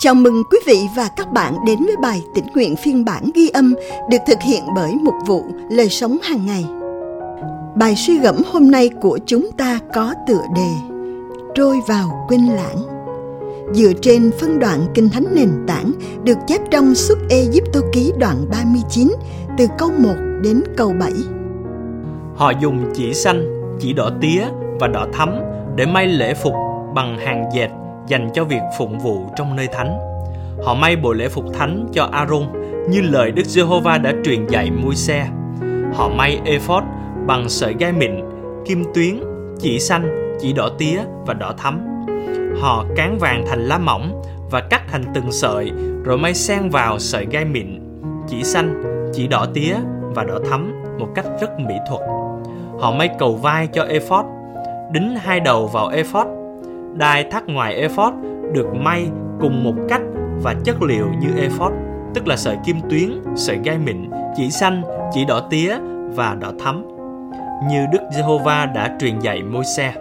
Chào mừng quý vị và các bạn đến với bài tĩnh nguyện phiên bản ghi âm được thực hiện bởi Mục vụ Lời sống hàng ngày. Bài suy gẫm hôm nay của chúng ta có tựa đề Trôi vào quên lãng. Dựa trên phân đoạn Kinh Thánh nền tảng được chép trong suốt Ê Tô ký đoạn 39 từ câu 1 đến câu 7. Họ dùng chỉ xanh, chỉ đỏ tía và đỏ thắm để may lễ phục bằng hàng dệt dành cho việc phụng vụ trong nơi thánh. Họ may bộ lễ phục thánh cho Aaron như lời Đức Giê-hô-va đã truyền dạy môi xe. Họ may ephod bằng sợi gai mịn, kim tuyến, chỉ xanh, chỉ đỏ tía và đỏ thắm. Họ cán vàng thành lá mỏng và cắt thành từng sợi rồi may xen vào sợi gai mịn, chỉ xanh, chỉ đỏ tía và đỏ thắm một cách rất mỹ thuật. Họ may cầu vai cho ephod, đính hai đầu vào ephod Đai thắt ngoài ephod được may cùng một cách và chất liệu như ephod, tức là sợi kim tuyến, sợi gai mịn, chỉ xanh, chỉ đỏ tía và đỏ thắm, như Đức Giê-hô-va đã truyền dạy môi-se.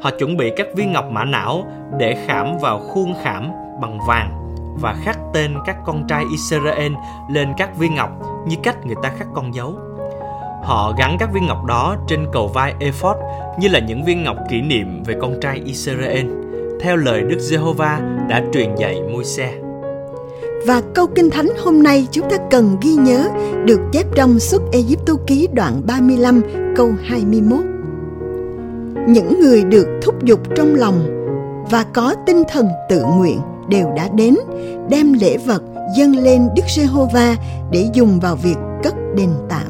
Họ chuẩn bị các viên ngọc mã não để khảm vào khuôn khảm bằng vàng và khắc tên các con trai Israel lên các viên ngọc như cách người ta khắc con dấu. Họ gắn các viên ngọc đó trên cầu vai ephod như là những viên ngọc kỷ niệm về con trai Israel, theo lời Đức Giê-hô-va đã truyền dạy môi-se. Và câu kinh thánh hôm nay chúng ta cần ghi nhớ được chép trong suốt Ê Tô ký đoạn 35 câu 21. Những người được thúc giục trong lòng và có tinh thần tự nguyện đều đã đến đem lễ vật dâng lên Đức Giê-hô-va để dùng vào việc cất đền tạm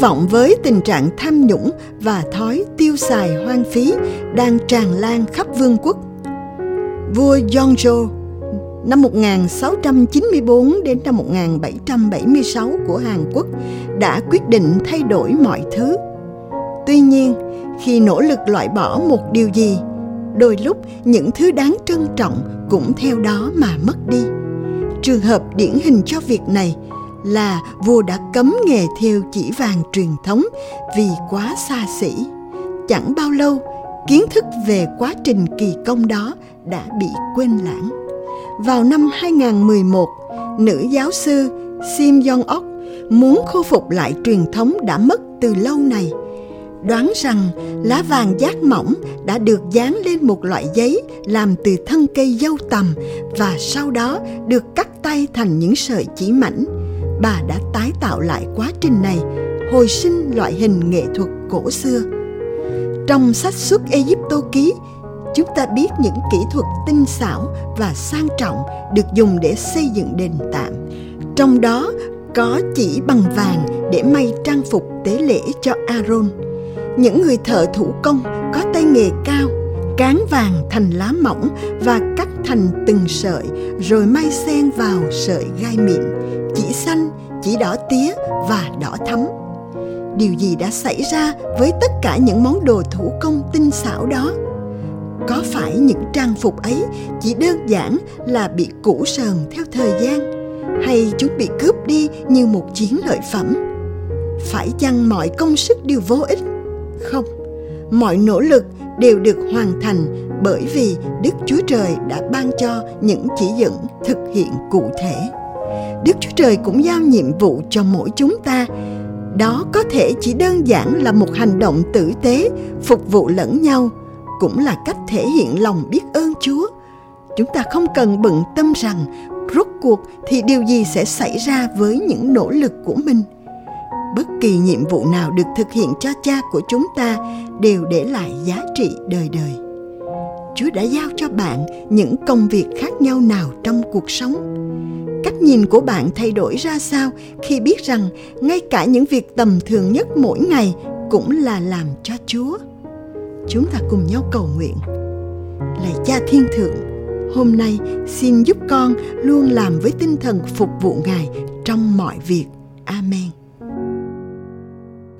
thất vọng với tình trạng tham nhũng và thói tiêu xài hoang phí đang tràn lan khắp vương quốc. Vua Yongzhou năm 1694 đến năm 1776 của Hàn Quốc đã quyết định thay đổi mọi thứ. Tuy nhiên, khi nỗ lực loại bỏ một điều gì, đôi lúc những thứ đáng trân trọng cũng theo đó mà mất đi. Trường hợp điển hình cho việc này là vua đã cấm nghề theo chỉ vàng truyền thống vì quá xa xỉ. Chẳng bao lâu, kiến thức về quá trình kỳ công đó đã bị quên lãng. Vào năm 2011, nữ giáo sư Sim Yong Ok muốn khôi phục lại truyền thống đã mất từ lâu này. Đoán rằng lá vàng giác mỏng đã được dán lên một loại giấy làm từ thân cây dâu tằm và sau đó được cắt tay thành những sợi chỉ mảnh bà đã tái tạo lại quá trình này, hồi sinh loại hình nghệ thuật cổ xưa. Trong sách xuất Egypto ký, chúng ta biết những kỹ thuật tinh xảo và sang trọng được dùng để xây dựng đền tạm. Trong đó có chỉ bằng vàng để may trang phục tế lễ cho Aaron. Những người thợ thủ công có tay nghề cao, cán vàng thành lá mỏng và cắt thành từng sợi rồi may xen vào sợi gai mịn chỉ xanh, chỉ đỏ tía và đỏ thắm. Điều gì đã xảy ra với tất cả những món đồ thủ công tinh xảo đó? Có phải những trang phục ấy chỉ đơn giản là bị cũ sờn theo thời gian hay chúng bị cướp đi như một chiến lợi phẩm? Phải chăng mọi công sức đều vô ích? Không, mọi nỗ lực đều được hoàn thành bởi vì Đức Chúa Trời đã ban cho những chỉ dẫn thực hiện cụ thể. Đức Chúa Trời cũng giao nhiệm vụ cho mỗi chúng ta. Đó có thể chỉ đơn giản là một hành động tử tế, phục vụ lẫn nhau, cũng là cách thể hiện lòng biết ơn Chúa. Chúng ta không cần bận tâm rằng rốt cuộc thì điều gì sẽ xảy ra với những nỗ lực của mình. Bất kỳ nhiệm vụ nào được thực hiện cho cha của chúng ta đều để lại giá trị đời đời. Chúa đã giao cho bạn những công việc khác nhau nào trong cuộc sống? Cách nhìn của bạn thay đổi ra sao khi biết rằng ngay cả những việc tầm thường nhất mỗi ngày cũng là làm cho chúa? Chúng ta cùng nhau cầu nguyện. Lạy cha thiên thượng, hôm nay xin giúp con luôn làm với tinh thần phục vụ ngài trong mọi việc. Amen.